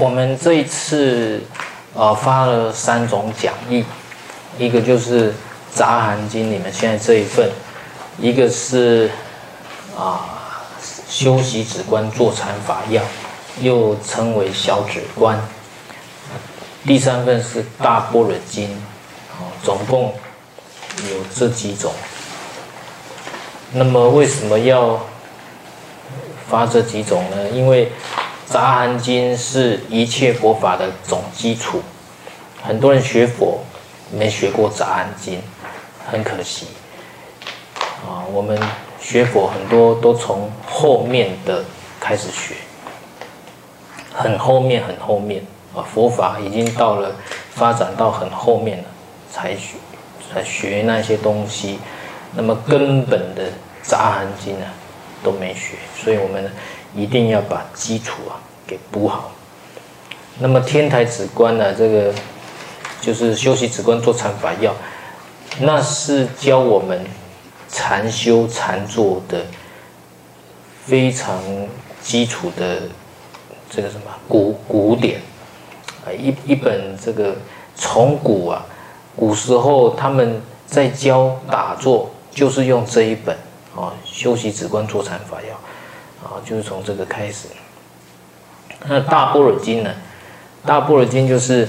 我们这一次、呃、发了三种讲义，一个就是《杂含经》里面现在这一份，一个是啊《修习止观坐禅法要》，又称为小止观。第三份是《大般若经》，啊，总共有这几种。那么为什么要发这几种呢？因为杂含经是一切佛法的总基础，很多人学佛没学过杂含经，很可惜。啊，我们学佛很多都从后面的开始学，很后面很后面啊，佛法已经到了发展到很后面了，才学才学那些东西，那么根本的杂含经啊都没学，所以我们。一定要把基础啊给补好。那么天台止观呢，这个就是修习止观坐禅法要，那是教我们禅修禅坐的非常基础的这个什么古古典啊，一一本这个从古啊，古时候他们在教打坐，就是用这一本啊，修习止观坐禅法要。啊，就是从这个开始。那大般若经呢？大般若经就是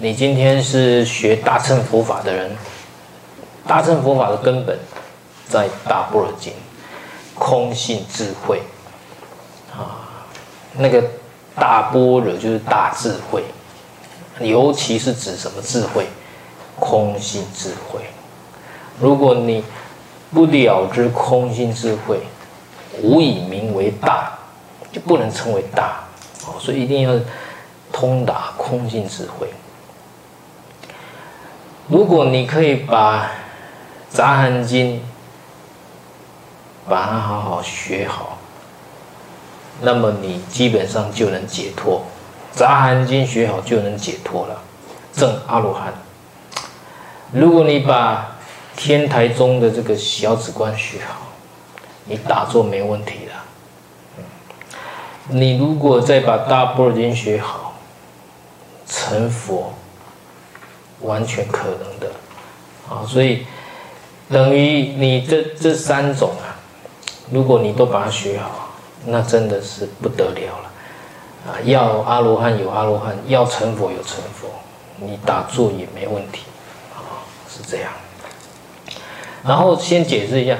你今天是学大乘佛法的人，大乘佛法的根本在大般若经，空性智慧啊，那个大般若就是大智慧，尤其是指什么智慧？空性智慧。如果你不了知空性智慧，无以名为大，就不能称为大哦，所以一定要通达空性智慧。如果你可以把杂含经把它好好学好，那么你基本上就能解脱。杂含经学好就能解脱了，证阿罗汉。如果你把天台宗的这个小止观学好。你打坐没问题了，你如果再把大般若经学好，成佛完全可能的啊！所以等于你这这三种啊，如果你都把它学好，那真的是不得了了啊！要阿罗汉有阿罗汉，要成佛有成佛，你打坐也没问题啊！是这样。然后先解释一下。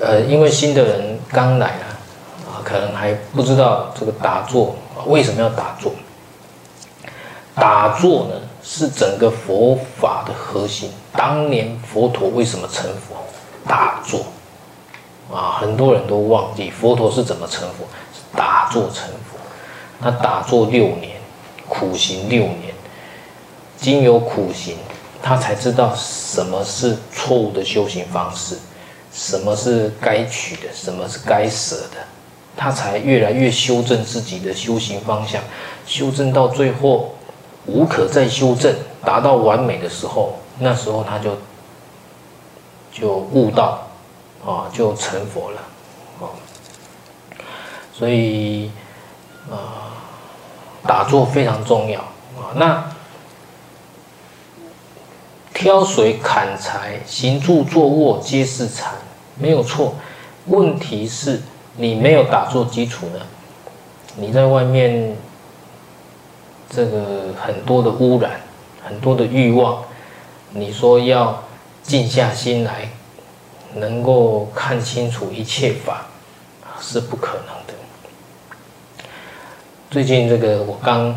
呃，因为新的人刚来啊，啊，可能还不知道这个打坐为什么要打坐。打坐呢，是整个佛法的核心。当年佛陀为什么成佛？打坐啊，很多人都忘记佛陀是怎么成佛，是打坐成佛。他打坐六年，苦行六年，经由苦行，他才知道什么是错误的修行方式。什么是该取的，什么是该舍的，他才越来越修正自己的修行方向，修正到最后无可再修正，达到完美的时候，那时候他就就悟道啊，就成佛了啊。所以啊，打坐非常重要啊。那挑水、砍柴、行住坐卧皆是禅，没有错。问题是，你没有打坐基础呢？你在外面，这个很多的污染，很多的欲望，你说要静下心来，能够看清楚一切法，是不可能的。最近这个我刚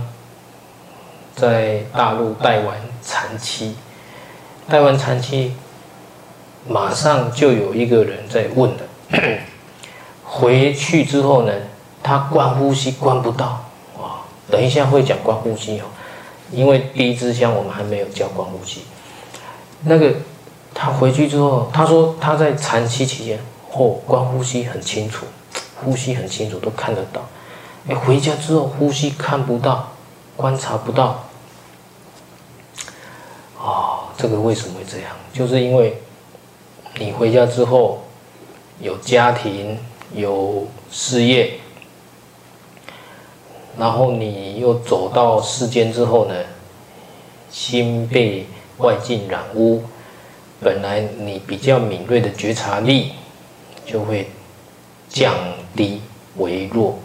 在大陆待完禅期。带完长期，马上就有一个人在问了。回去之后呢，他关呼吸关不到啊。等一下会讲关呼吸哦，因为第一支香我们还没有教关呼吸。那个他回去之后，他说他在长期期间，哦，关呼吸很清楚，呼吸很清楚，都看得到。哎，回家之后呼吸看不到，观察不到。这个为什么会这样？就是因为你回家之后有家庭、有事业，然后你又走到世间之后呢，心被外境染污，本来你比较敏锐的觉察力就会降低微弱，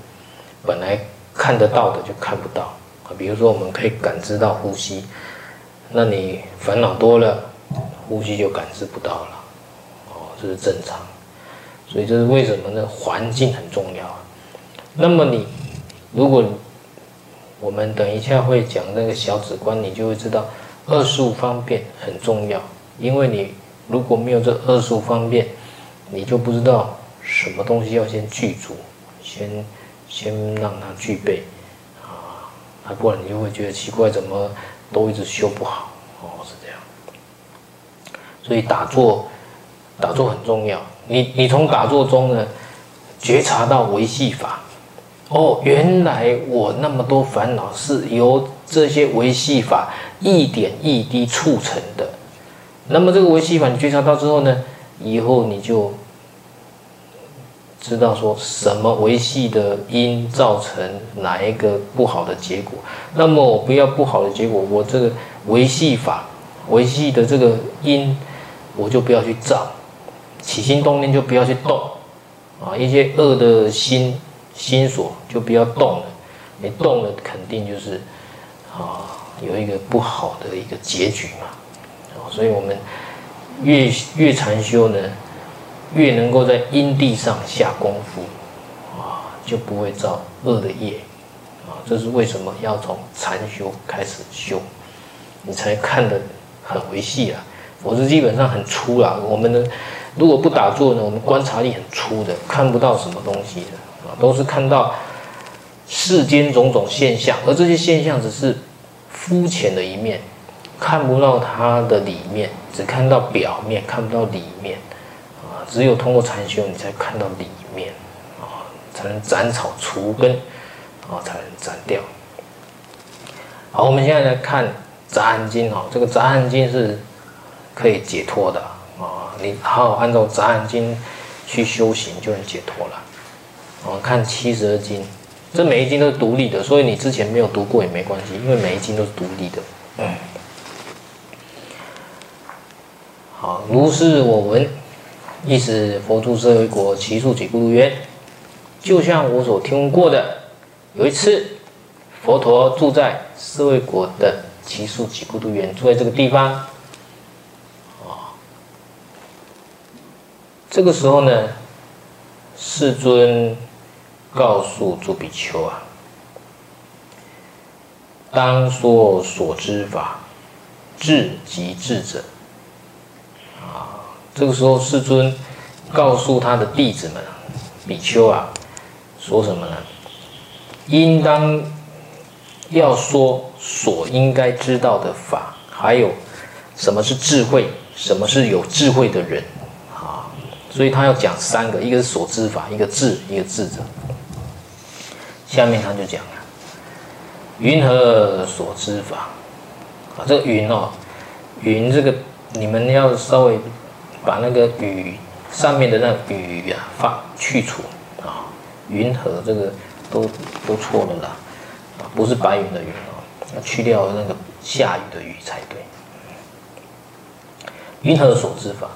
本来看得到的就看不到啊。比如说，我们可以感知到呼吸，那你烦恼多了，呼吸就感知不到了，哦，这是正常。所以这是为什么呢？环境很重要。那么你，如果我们等一下会讲那个小指观，你就会知道二十五方便很重要。因为你如果没有这二十五方便，你就不知道什么东西要先具足，先先让它具备啊，啊，不然你就会觉得奇怪，怎么都一直修不好哦，是这样。所以打坐，打坐很重要。你你从打坐中呢，觉察到维系法，哦，原来我那么多烦恼是由这些维系法一点一滴促成的。那么这个维系法你觉察到之后呢，以后你就知道说什么维系的因造成哪一个不好的结果。那么我不要不好的结果，我这个维系法、维系的这个因，我就不要去造。起心动念就不要去动，啊，一些恶的心心所就不要动了，你动了肯定就是，啊，有一个不好的一个结局嘛，啊，所以我们越越禅修呢，越能够在因地上下功夫，啊，就不会造恶的业，啊，这是为什么要从禅修开始修，你才看得很微细啊，否则基本上很粗啦，我们的。如果不打坐呢，我们观察力很粗的，看不到什么东西的啊，都是看到世间种种现象，而这些现象只是肤浅的一面，看不到它的里面，只看到表面，看不到里面。只有通过禅修，你才看到里面啊，才能斩草除根啊，才能斩掉。好，我们现在来看《杂含经》哦，这个《杂含经》是可以解脱的。啊你好好按照《杂含经》去修行，就能解脱了。我们看七十二经，这每一经都是独立的，所以你之前没有读过也没关系，因为每一经都是独立的。嗯。好，如是我闻，意思佛住舍卫国，只树给孤独园。就像我所听过的，有一次，佛陀住在舍卫国的只树给孤独园，住在这个地方。这个时候呢，世尊告诉诸比丘啊，当说所知法，智即智者。啊，这个时候世尊告诉他的弟子们，比丘啊，说什么呢？应当要说所应该知道的法，还有什么是智慧，什么是有智慧的人啊。所以他要讲三个，一个是所知法，一个智，一个智者。下面他就讲了，云何所知法？啊，这个云哦，云这个你们要稍微把那个雨上面的那个语啊发去除啊，云和这个都都错了啦，啊，不是白云的云啊，要去掉那个下雨的雨才对。云何所知法？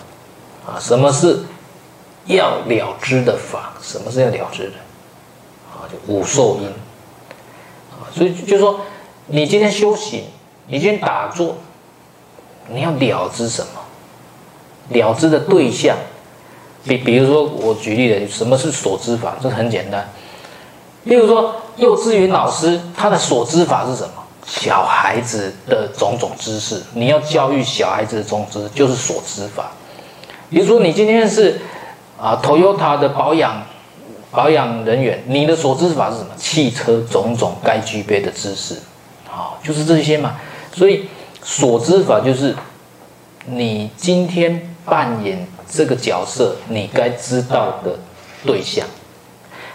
啊，什么是？要了知的法，什么是要了知的？啊，就五受因。啊，所以就是说，你今天修行，你今天打坐，你要了知什么？了知的对象，比比如说，我举例的，什么是所知法？这很简单。例如说，幼稚园老师他的所知法是什么？小孩子的种种知识，你要教育小孩子的种种知，就是所知法。比如说，你今天是。啊，Toyota 的保养保养人员，你的所知法是什么？汽车种种该具备的知识，好，就是这些嘛。所以所知法就是你今天扮演这个角色，你该知道的对象。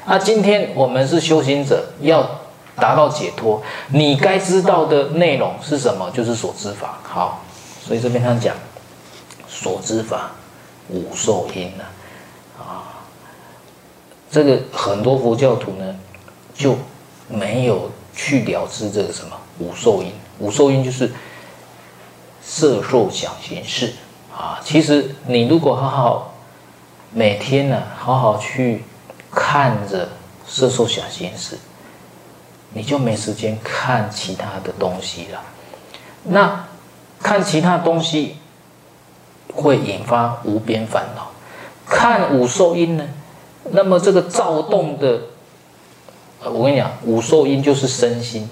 那今天我们是修行者，要达到解脱，你该知道的内容是什么？就是所知法。好，所以这边他讲所知法五受因呢。这个很多佛教徒呢，就没有去了知这个什么五受因。五受因就是色受想行识啊。其实你如果好好每天呢，好好去看着色受想行识，你就没时间看其他的东西了。那看其他东西会引发无边烦恼。看五受因呢，那么这个躁动的，我跟你讲，五受因就是身心。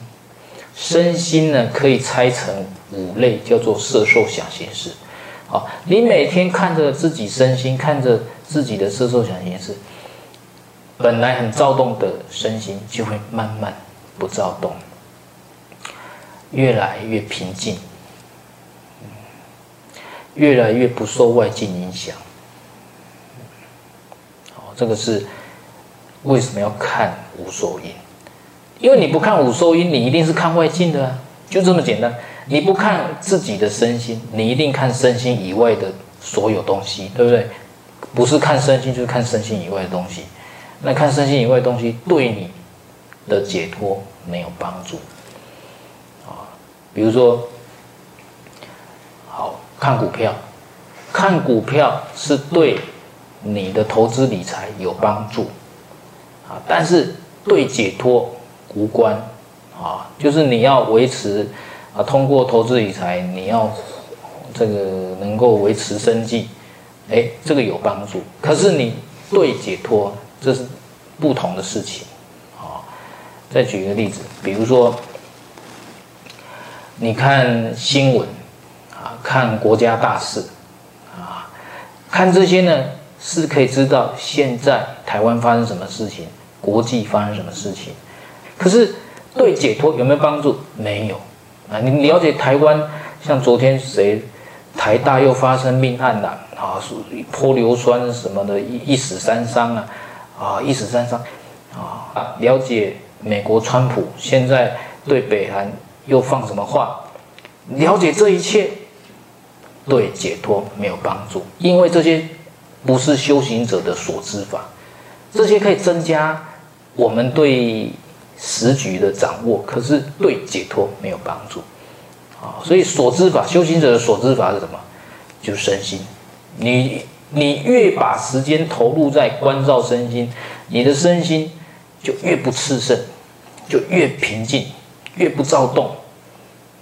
身心呢可以拆成五类，叫做色受想行识。好，你每天看着自己身心，看着自己的色受想行识，本来很躁动的身心就会慢慢不躁动，越来越平静，越来越不受外境影响。好，这个是为什么要看五受因？因为你不看五受因，你一定是看外境的啊，就这么简单。你不看自己的身心，你一定看身心以外的所有东西，对不对？不是看身心，就是看身心以外的东西。那看身心以外的东西，对你的解脱没有帮助啊。比如说，好，看股票，看股票是对你的投资理财有帮助啊，但是对解脱无关啊。就是你要维持啊，通过投资理财，你要这个能够维持生计，哎，这个有帮助。可是你对解脱。这是不同的事情，啊，再举一个例子，比如说，你看新闻，啊，看国家大事，啊，看这些呢，是可以知道现在台湾发生什么事情，国际发生什么事情，可是对解脱有没有帮助？没有，啊，你了解台湾，像昨天谁，台大又发生命案了，啊，泼硫酸什么的，一一死三伤啊。啊，一死三伤，啊，了解美国川普现在对北韩又放什么话？了解这一切，对解脱没有帮助，因为这些不是修行者的所知法，这些可以增加我们对时局的掌握，可是对解脱没有帮助，啊，所以所知法，修行者的所知法是什么？就是身心，你。你越把时间投入在关照身心，你的身心就越不炽盛，就越平静，越不躁动，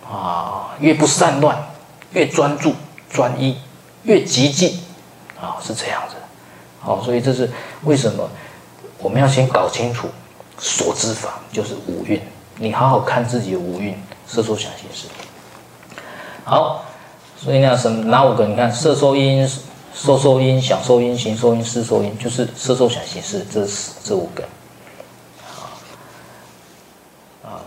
啊，越不散乱，越专注专一，越极静，啊，是这样子。好，所以这是为什么我们要先搞清楚所知法，就是五蕴。你好好看自己的五蕴，色受想行识。好，所以那什哪五个？你看色受音。受受音、想受音、行受音、识受音，就是色受想行识，这是这五个。啊，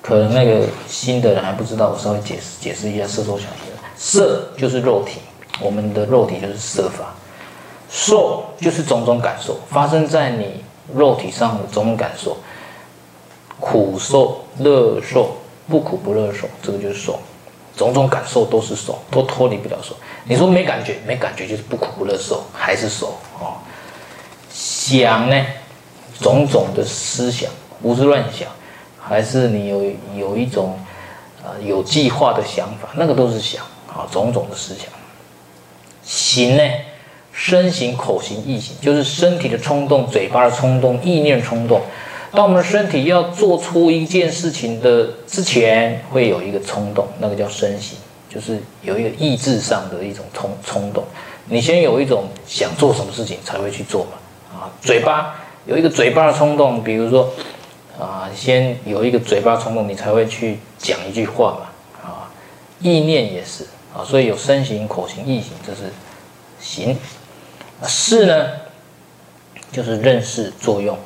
可能那个新的人还不知道，我稍微解释解释一下色受想行识。色就是肉体，我们的肉体就是色法。受就是种种感受，发生在你肉体上的种种感受，苦受、乐受、不苦不乐受，这个就是受。种种感受都是受，都脱离不了受。你说没感觉，没感觉就是不苦不乐受，还是受哦。想呢，种种的思想，胡思乱想，还是你有有一种呃有计划的想法，那个都是想啊，种种的思想。行呢，身形、口型、意形，就是身体的冲动、嘴巴的冲动、意念冲动。当我们身体要做出一件事情的之前，会有一个冲动，那个叫身形，就是有一个意志上的一种冲冲动。你先有一种想做什么事情才会去做嘛。啊，嘴巴有一个嘴巴的冲动，比如说啊，先有一个嘴巴冲动，你才会去讲一句话嘛。啊，意念也是啊，所以有身形、口型、意形，这是形视。呢，就是认识作用。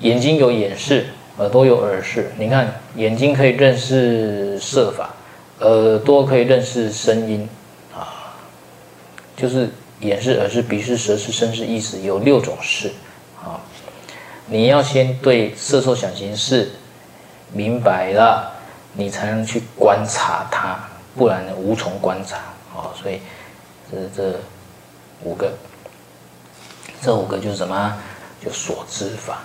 眼睛有眼视，耳朵有耳视。你看，眼睛可以认识色法，耳朵可以认识声音，啊，就是眼视、耳视、鼻视、舌视、身视、意识，有六种视，啊，你要先对色受想行识明白了，你才能去观察它，不然无从观察，啊，所以这这五个，这五个就是什么？就所知法。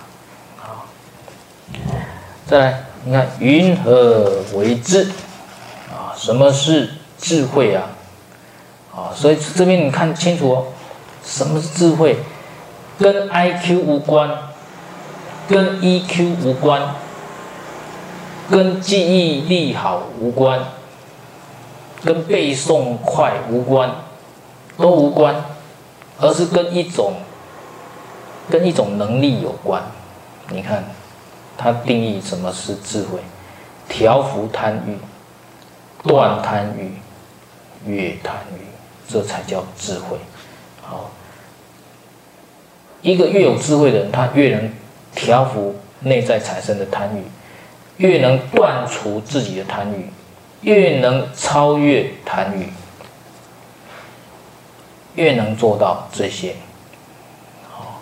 再来，你看云何为智啊？什么是智慧啊？啊，所以这边你看清楚哦，什么是智慧？跟 IQ 无关，跟 EQ 无关，跟记忆力好无关，跟背诵快无关，都无关，而是跟一种跟一种能力有关。你看，它定义什么是智慧？调伏贪欲，断贪欲，越贪欲，这才叫智慧。好。一个越有智慧的人，他越能调伏内在产生的贪欲，越能断除自己的贪欲，越能超越贪欲，越能做到这些。好，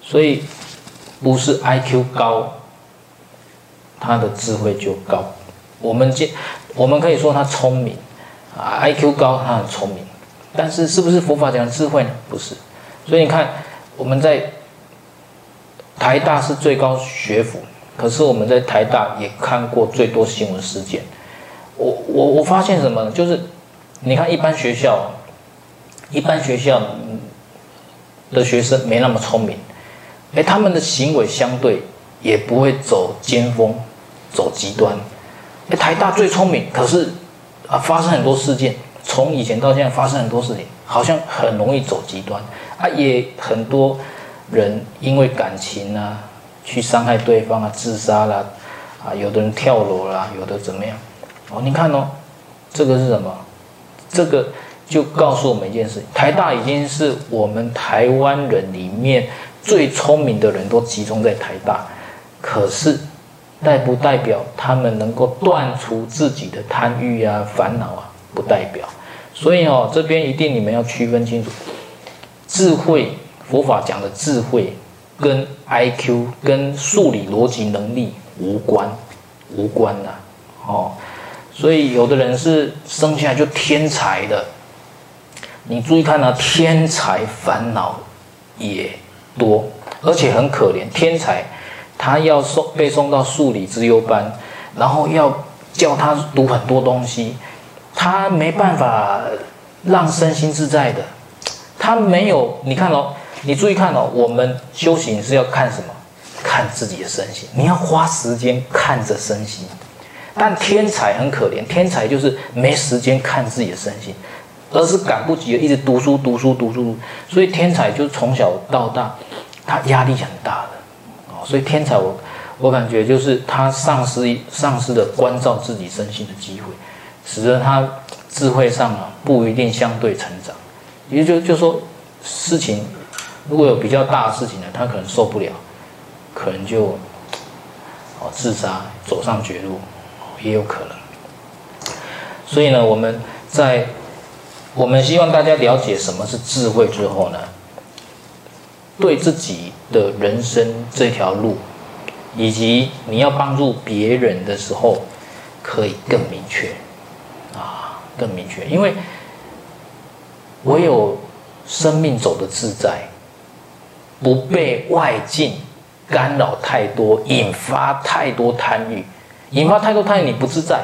所以不是 IQ 高，他的智慧就高。我们见，我们可以说他聪明，IQ 高，他很聪明，但是是不是佛法讲的智慧呢？不是。所以你看。我们在台大是最高学府，可是我们在台大也看过最多新闻事件。我我我发现什么呢？就是你看一般学校，一般学校的学生没那么聪明，哎，他们的行为相对也不会走尖峰，走极端。哎，台大最聪明，可是啊，发生很多事件，从以前到现在发生很多事情，好像很容易走极端。啊，也很多人因为感情啊，去伤害对方啊，自杀啦，啊，有的人跳楼啦，有的怎么样？哦，你看哦，这个是什么？这个就告诉我们一件事：台大已经是我们台湾人里面最聪明的人都集中在台大，可是代不代表他们能够断除自己的贪欲啊、烦恼啊？不代表。所以哦，这边一定你们要区分清楚。智慧，佛法讲的智慧，跟 IQ、跟数理逻辑能力无关，无关呐，哦，所以有的人是生下来就天才的，你注意看呢，天才烦恼也多，而且很可怜，天才他要送被送到数理之优班，然后要叫他读很多东西，他没办法让身心自在的。他没有，你看哦，你注意看哦，我们修行是要看什么？看自己的身心，你要花时间看着身心。但天才很可怜，天才就是没时间看自己的身心，而是赶不及的一直读书、读书、读书。所以天才就从小到大，他压力很大的哦。所以天才我，我我感觉就是他丧失丧失了关照自己身心的机会，使得他智慧上啊不一定相对成长。也就就说，事情如果有比较大的事情呢，他可能受不了，可能就哦自杀，走上绝路，也有可能。所以呢，我们在我们希望大家了解什么是智慧之后呢，对自己的人生这条路，以及你要帮助别人的时候，可以更明确。啊，更明确，因为。唯有生命走得自在，不被外境干扰太多，引发太多贪欲，引发太多贪欲你不自在，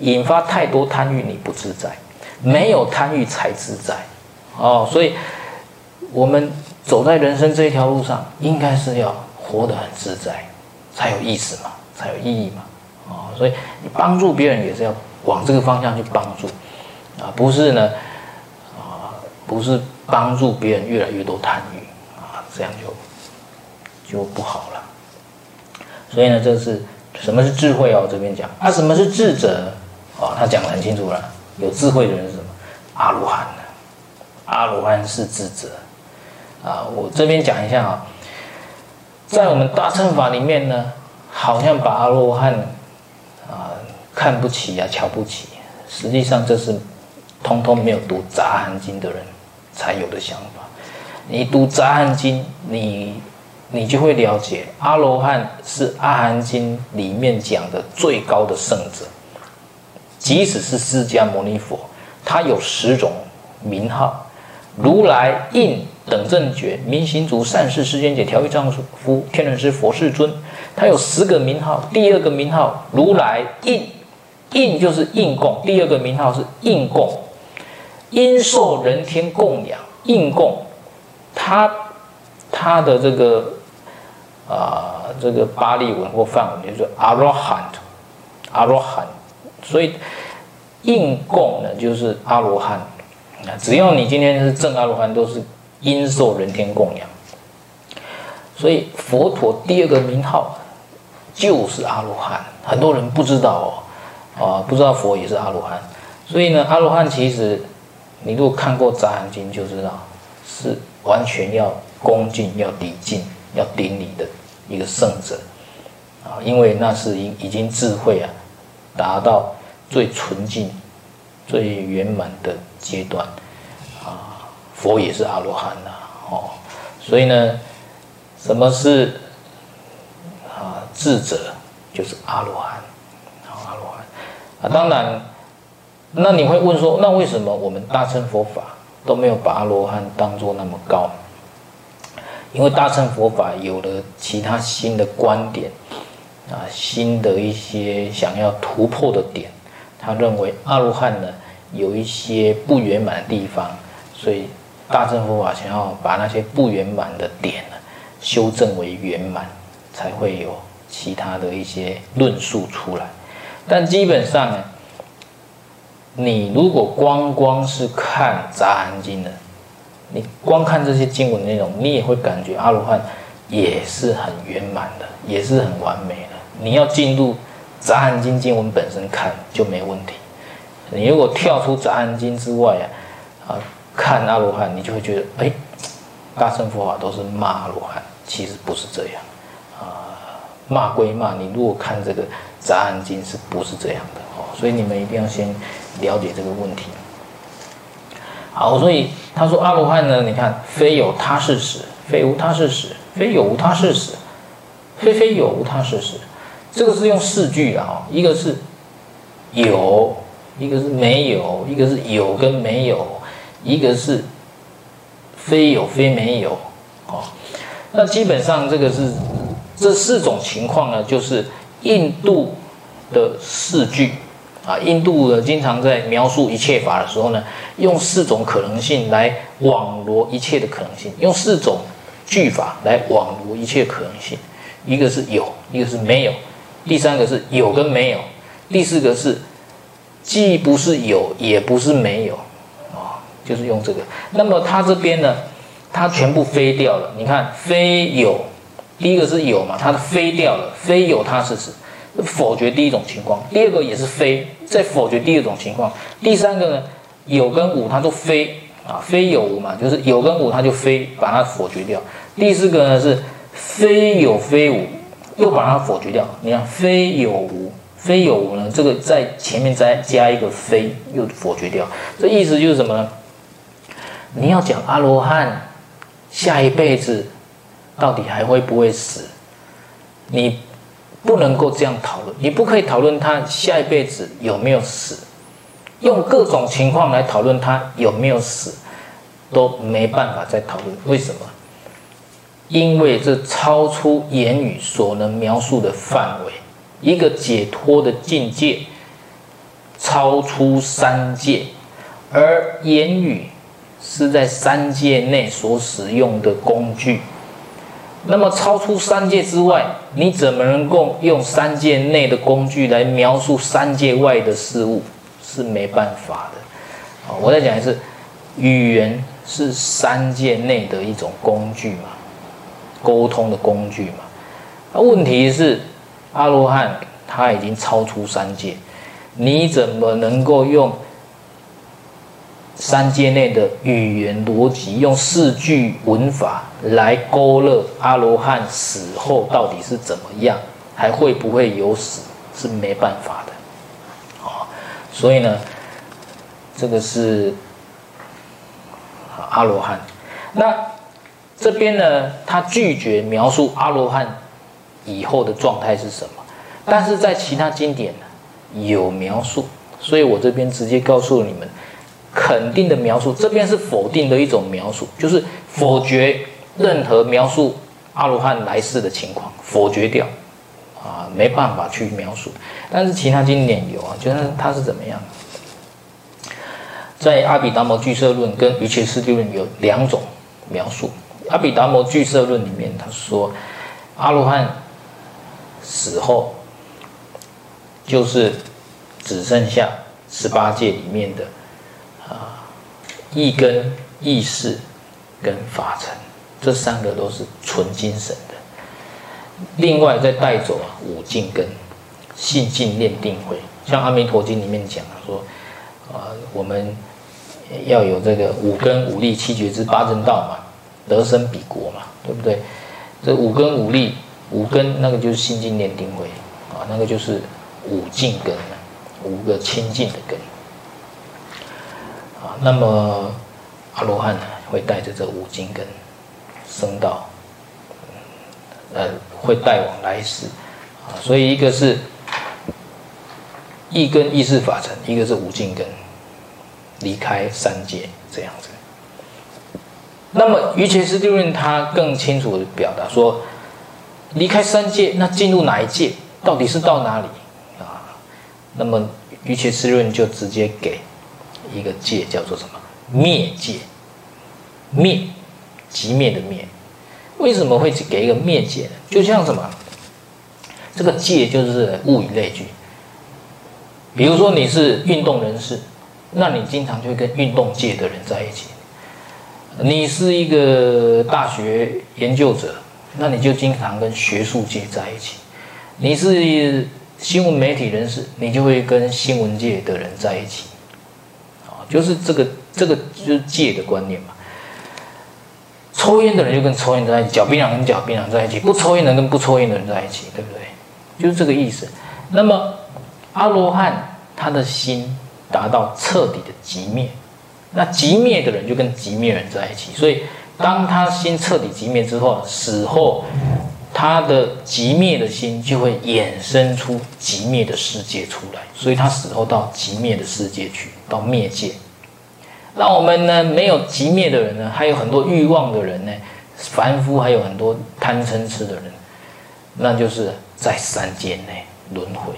引发太多贪欲你不自在，没有贪欲才自在，哦，所以我们走在人生这一条路上，应该是要活得很自在，才有意思嘛，才有意义嘛，哦，所以你帮助别人也是要往这个方向去帮助，啊，不是呢。啊不是帮助别人越来越多贪欲啊，这样就就不好了。所以呢，这是什么是智慧哦？这边讲啊，什么是智者？哦，他讲得很清楚了。有智慧的人是什么？阿罗汉。阿罗汉是智者啊。我这边讲一下啊，在我们大乘法里面呢，好像把阿罗汉啊看不起啊，瞧不起。实际上这是通通没有读《杂含经》的人。才有的想法。你读《杂含经》，你你就会了解，阿罗汉是《阿含经》里面讲的最高的圣者。即使是释迦牟尼佛，他有十种名号：如来、应、等正觉、明行足、善逝、世间解、调御丈夫、天人师、佛世尊。他有十个名号，第二个名号如来应，应就是应供，第二个名号是应供，应受人天供养，应供，他他的这个啊、这个巴利文或梵文就是阿罗汉，阿罗汉，所以应供呢就是阿罗汉，只要你今天是正阿罗汉，都是应受人天供养。所以佛陀第二个名号就是阿罗汉，很多人不知道哦，啊，不知道佛也是阿罗汉。所以呢，阿罗汉其实你如果看过《杂含经》就知道，是完全要恭敬、要礼敬、要顶礼的一个圣者啊，因为那是已已经智慧啊达到最纯净、最圆满的阶段啊。佛也是阿罗汉呐，哦，所以呢。什么是啊智者？就是阿罗汉，啊阿罗汉啊。当然，那你会问说，那为什么我们大乘佛法都没有把阿罗汉当做那么高？因为大乘佛法有了其他新的观点啊，新的一些想要突破的点。他认为阿罗汉呢有一些不圆满的地方，所以大乘佛法想要把那些不圆满的点呢。修正为圆满，才会有其他的一些论述出来。但基本上呢，你如果光光是看《杂含经》的，你光看这些经文内容，你也会感觉阿罗汉也是很圆满的，也是很完美的。你要进入《杂含经》经文本身看就没问题。你如果跳出《杂含经》之外啊，啊，看阿罗汉，你就会觉得，哎，大乘佛法都是骂阿罗汉。其实不是这样，啊，骂归骂，你如果看这个《杂含经》，是不是这样的哦？所以你们一定要先了解这个问题。好，所以他说阿罗汉呢，你看，非有他是死，非无他是死，非有无他是死，非非有无他事死，这个是用四句的哈，一个是有，一个是没有，一个是有跟没有，一个是非有非没有，哦。那基本上这个是这四种情况呢，就是印度的四句啊，印度的经常在描述一切法的时候呢，用四种可能性来网罗一切的可能性，用四种句法来网罗一切可能性。一个是有，一个是没有，第三个是有跟没有，第四个是既不是有也不是没有。啊，就是用这个。那么他这边呢？它全部飞掉了，你看，非有，第一个是有嘛，它飞掉了，非有他是指，否决第一种情况，第二个也是非，再否决第二种情况，第三个呢，有跟无它都非啊，非有无嘛，就是有跟无它就非，把它否决掉，第四个呢是非有非无，又把它否决掉，你看非有无，非有无呢，这个在前面再加一个非，又否决掉，这意思就是什么呢？你要讲阿罗汉。下一辈子到底还会不会死？你不能够这样讨论，你不可以讨论他下一辈子有没有死，用各种情况来讨论他有没有死，都没办法再讨论。为什么？因为这超出言语所能描述的范围，一个解脱的境界，超出三界，而言语。是在三界内所使用的工具，那么超出三界之外，你怎么能够用三界内的工具来描述三界外的事物？是没办法的。啊，我再讲一次，语言是三界内的一种工具嘛，沟通的工具嘛。那问题是，阿罗汉他已经超出三界，你怎么能够用？三界内的语言逻辑，用四句文法来勾勒阿罗汉死后到底是怎么样，还会不会有死，是没办法的，啊，所以呢，这个是阿罗汉。那这边呢，他拒绝描述阿罗汉以后的状态是什么，但是在其他经典有描述，所以我这边直接告诉你们。肯定的描述，这边是否定的一种描述，就是否决任何描述阿罗汉来世的情况，否决掉，啊，没办法去描述。但是其他经典有啊，就是它是怎么样？在《阿比达摩俱舍论》跟《瑜伽师地论》有两种描述。《阿毗达摩俱舍论》里面他说，阿罗汉死后就是只剩下十八界里面的啊意根、意识跟法尘，这三个都是纯精神的。另外再带走啊五净根，信、净、念、定、慧。像《阿弥陀经》里面讲说，啊，我们要有这个五根、五力、七觉支、八正道嘛，得生彼国嘛，对不对？这五根、五力、五根那个就是心经、念、定、慧啊，那个就是五净根，五个清净的根。啊，那么阿罗汉呢，会带着这五净根升到。呃，会带往来世，啊，所以一个是意根意识法尘，一个是五净根，离开三界这样子。那么瑜伽师地论他更清楚的表达说，离开三界，那进入哪一界？到底是到哪里啊？那么瑜伽师论就直接给一个界，叫做什么？灭界，灭，即灭的灭。为什么会去给一个灭界呢？就像什么，这个界就是物以类聚。比如说你是运动人士，那你经常就会跟运动界的人在一起；你是一个大学研究者，那你就经常跟学术界在一起；你是新闻媒体人士，你就会跟新闻界的人在一起。啊，就是这个这个就是界的观念嘛。抽烟的人就跟抽烟在一起，嚼槟榔跟嚼槟榔在一起，不抽烟的人跟不抽烟的人在一起，对不对？就是这个意思。那么阿罗汉他的心达到彻底的极灭，那极灭的人就跟极灭人在一起。所以当他心彻底极灭之后，死后他的极灭的心就会衍生出极灭的世界出来，所以他死后到极灭的世界去，到灭界。那我们呢？没有极灭的人呢，还有很多欲望的人呢，凡夫还有很多贪嗔痴的人，那就是在三界内轮回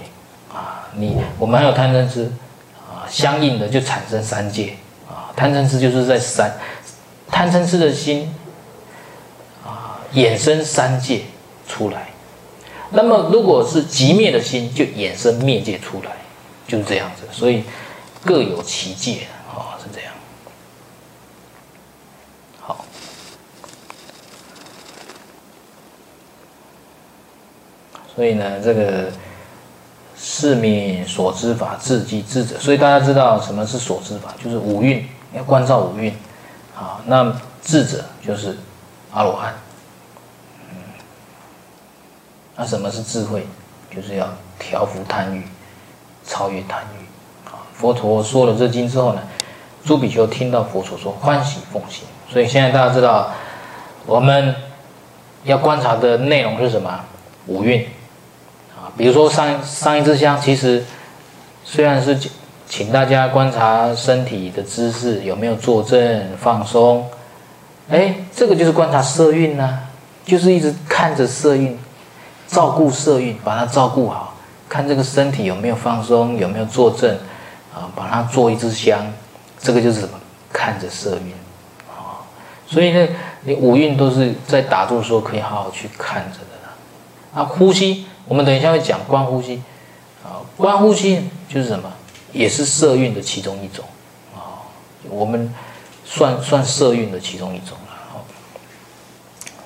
啊。你我们还有贪嗔痴啊，相应的就产生三界。贪嗔痴就是在三贪嗔痴的心啊，衍生三界出来。那么如果是极灭的心，就衍生灭界出来，就是这样子。所以各有其界啊，是这样。好。所以呢，这个是名所知法，自即智者。所以大家知道什么是所知法，就是五蕴，要关照五蕴。好，那智者就是阿罗汉。那什么是智慧？就是要调伏贪欲，超越贪欲。啊，佛陀说了这经之后呢，诸比丘听到佛陀说，欢喜奉行。所以现在大家知道，我们要观察的内容是什么？五蕴。啊比如说上上一支香，其实虽然是请大家观察身体的姿势有没有坐正放松，哎，这个就是观察色运呢，就是一直看着色运，照顾色运，把它照顾好，看这个身体有没有放松，有没有坐正，啊，把它做一支香，这个就是什么？看着色运，啊，所以呢，你五运都是在打坐的时候可以好好去看着的，啊，呼吸。我们等一下会讲观呼吸，啊，观呼吸就是什么？也是色蕴的其中一种，啊，我们算算色蕴的其中一种了，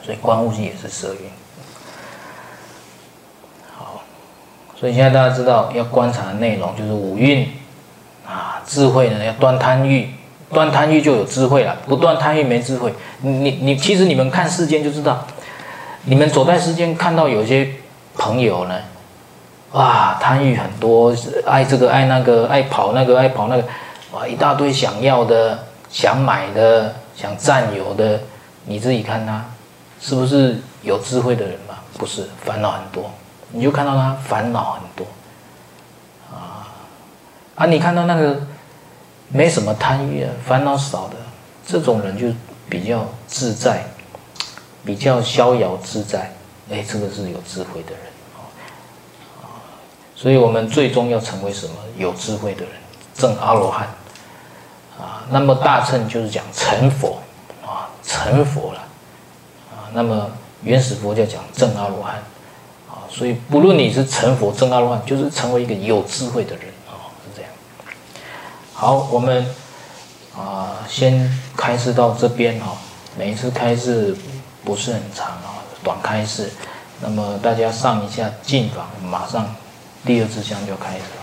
所以观物性也是色蕴。好，所以现在大家知道要观察的内容就是五蕴，啊，智慧呢要断贪欲，断贪欲就有智慧了，不断贪欲没智慧。你你，其实你们看世间就知道，你们走在世间看到有些。朋友呢？哇，贪欲很多，爱这个爱那个，爱跑那个爱跑那个，哇，一大堆想要的、想买的、想占有的。你自己看他，是不是有智慧的人嘛？不是，烦恼很多。你就看到他烦恼很多，啊啊！你看到那个没什么贪欲啊，烦恼少的这种人就比较自在，比较逍遥自在。哎，这个是有智慧的人。所以我们最终要成为什么？有智慧的人，证阿罗汉啊。那么大乘就是讲成佛啊，成佛了啊。那么原始佛教讲证阿罗汉啊。所以不论你是成佛、证阿罗汉，就是成为一个有智慧的人啊，是这样。好，我们啊先开示到这边哈。每一次开示不是很长啊，短开示。那么大家上一下进房，马上第二支香就开始。